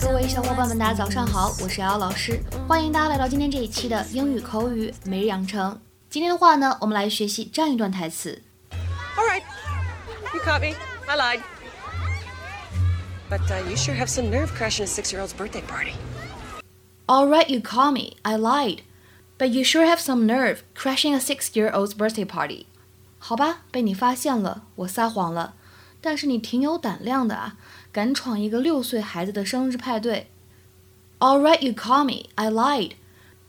各位小伙伴们，大家早上好，我是瑶老师，欢迎大家来到今天这一期的英语口语每日养成。今天的话呢，我们来学习这样一段台词。All right, you caught me. I lied. But uh, you sure have some nerve crashing a six-year-old's birthday party. All right, you caught me. I lied. But you sure have some nerve crashing a six-year-old's birthday party. 好吧，被你发现了，我撒谎了。但是你挺有胆量的啊，敢闯一个六岁孩子的生日派对。All right, you call me. I lied.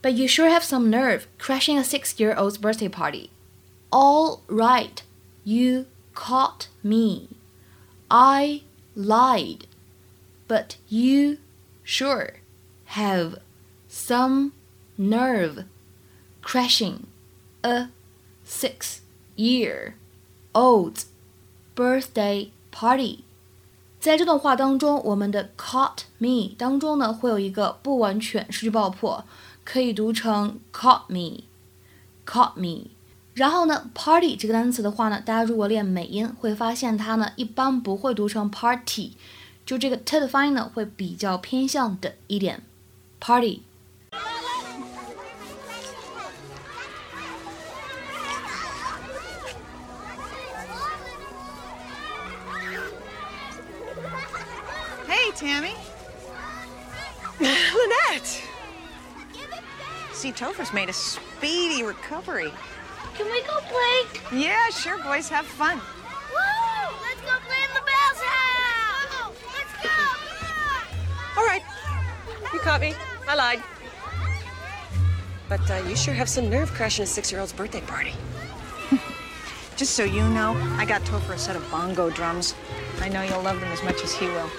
But you sure have some nerve crashing a six-year-old's birthday party. All right, you caught me. I lied. But you sure have some nerve crashing a six-year-old's birthday party。 在这段话当中，我们的 caught me 当中呢，会有一个不完全失去爆破，可以读成 caught me，caught me。然后呢，party 这个单词的话呢，大家如果练美音，会发现它呢一般不会读成 party，就这个 t 的发音呢会比较偏向的一点，party。Tammy? Lynette! See, Topher's made a speedy recovery. Can we go play? Yeah, sure, boys. Have fun. Woo! Let's go play in the Bell's house! Let's go! All right. You caught me. I lied. But uh, you sure have some nerve crashing a six-year-old's birthday party. Just so you know, I got Topher a set of bongo drums. I know you'll love them as much as he will.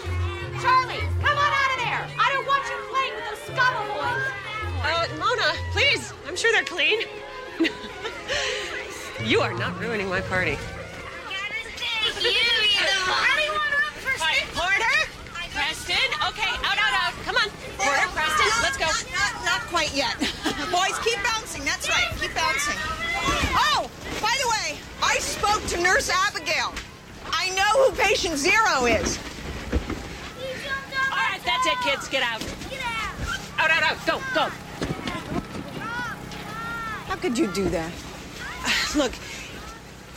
Charlie, come on out of there! I don't want you playing with those Scavo boys! Uh, Mona, please. I'm sure they're clean. you are not ruining my party. you, you Anyone up for Hi, Porter! Preston? Okay, out, out, out. Come on. Porter, Preston, let's go. Not, not quite yet. Boys, keep bouncing. That's right. Keep bouncing. Oh, by the way, I spoke to Nurse Abigail. I know who patient zero is. That's it, kids. Get out. Get out. Out, out, out. Go, go. How could you do that? Look,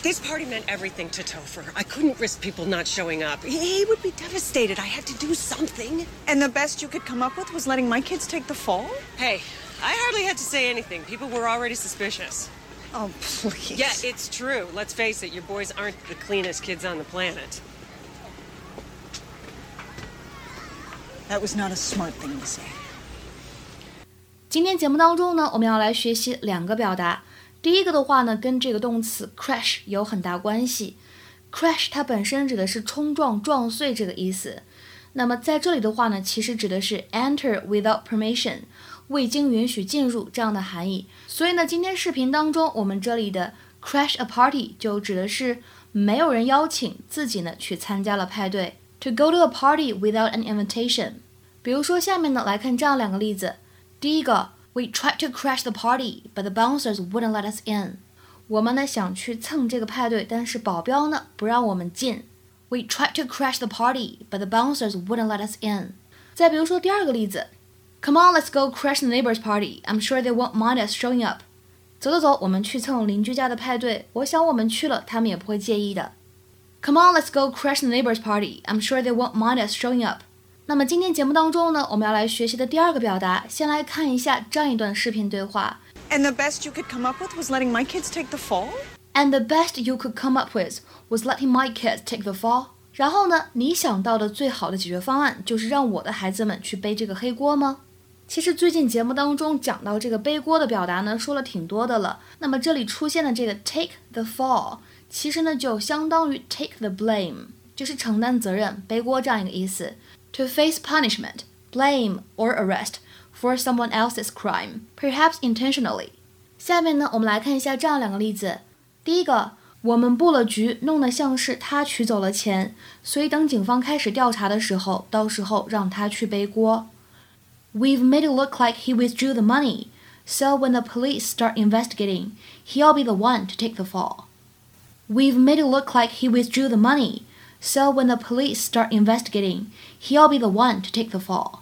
this party meant everything to Topher. I couldn't risk people not showing up. He would be devastated. I had to do something. And the best you could come up with was letting my kids take the fall? Hey, I hardly had to say anything. People were already suspicious. Oh, please. Yeah, it's true. Let's face it, your boys aren't the cleanest kids on the planet. That was not a smart thing to say. 今天节目当中呢，我们要来学习两个表达。第一个的话呢，跟这个动词 crash 有很大关系。crash 它本身指的是冲撞、撞碎这个意思。那么在这里的话呢，其实指的是 enter without permission，未经允许进入这样的含义。所以呢，今天视频当中我们这里的 crash a party 就指的是没有人邀请自己呢去参加了派对。To go to a party without an invitation。比如说，下面呢来看这样两个例子。第一个，We tried to crash the party, but the bouncers wouldn't let us in。我们呢想去蹭这个派对，但是保镖呢不让我们进。We tried to crash the party, but the bouncers wouldn't let us in。再比如说第二个例子，Come on, let's go crash the neighbor's party. I'm sure they won't mind us showing up。走走走，我们去蹭邻居家的派对。我想我们去了，他们也不会介意的。 Come on, let's go crash the neighbor's party. I'm sure they won't mind us showing up. 那么今天节目当中呢，我们要来学习的第二个表达，先来看一下这样一段视频对话。And the best you could come up with was letting my kids take the fall? And the best you could come up with was letting my kids take the fall. 然后呢，你想到的最好的解决方案就是让我的孩子们去背这个黑锅吗？其实最近节目当中讲到这个背锅的表达呢，说了挺多的了。那么这里出现的这个 take the fall。 其实呢，就相当于 take the blame，就是承担责任、背锅这样一个意思。To face punishment, blame or arrest for someone else's crime, perhaps intentionally。下面呢，我们来看一下这样两个例子。第一个，我们布了局，弄得像是他取走了钱，所以等警方开始调查的时候，到时候让他去背锅。We've made it look like he withdrew the money, so when the police start investigating, he'll be the one to take the fall. We've made it look like he withdrew the money, so when the police start investigating, he'll be the one to take the fall.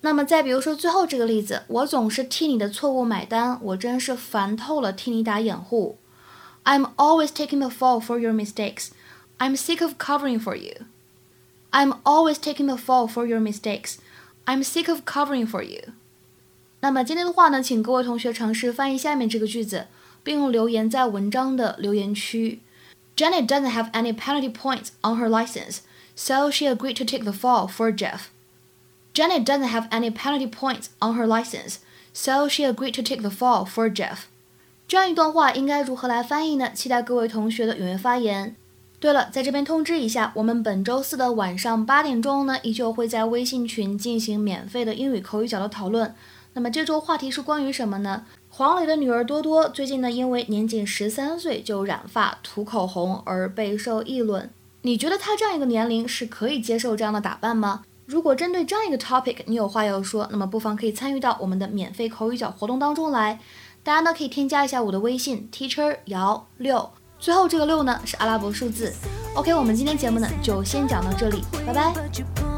那么再比如说最后这个例子，我总是替你的错误买单，我真是烦透了替你打掩护。I'm always taking the fall for your mistakes. I'm sick of covering for you. I'm always taking the fall for your mistakes. I'm sick of covering for you. 那么今天的话呢，请各位同学尝试翻译下面这个句子， 并留言在文章的留言区。Janet doesn't have any penalty points on her license, so she agreed to take the fall for Jeff. Janet doesn't have any penalty points on her license, so she agreed to take the fall for Jeff. 这样一段话应该如何来翻译呢？期待各位同学的踊跃发言。对了，在这边通知一下，我们本周四的晚上八点钟呢，依旧会在微信群进行免费的英语口语角的讨论。那么这周话题是关于什么呢？黄磊的女儿多多最近呢，因为年仅十三岁就染发、涂口红而备受议论。你觉得她这样一个年龄是可以接受这样的打扮吗？如果针对这样一个 topic 你有话要说，那么不妨可以参与到我们的免费口语角活动当中来。大家呢可以添加一下我的微信 teacher 姚六。最后这个六呢是阿拉伯数字。OK，我们今天节目呢就先讲到这里，拜拜。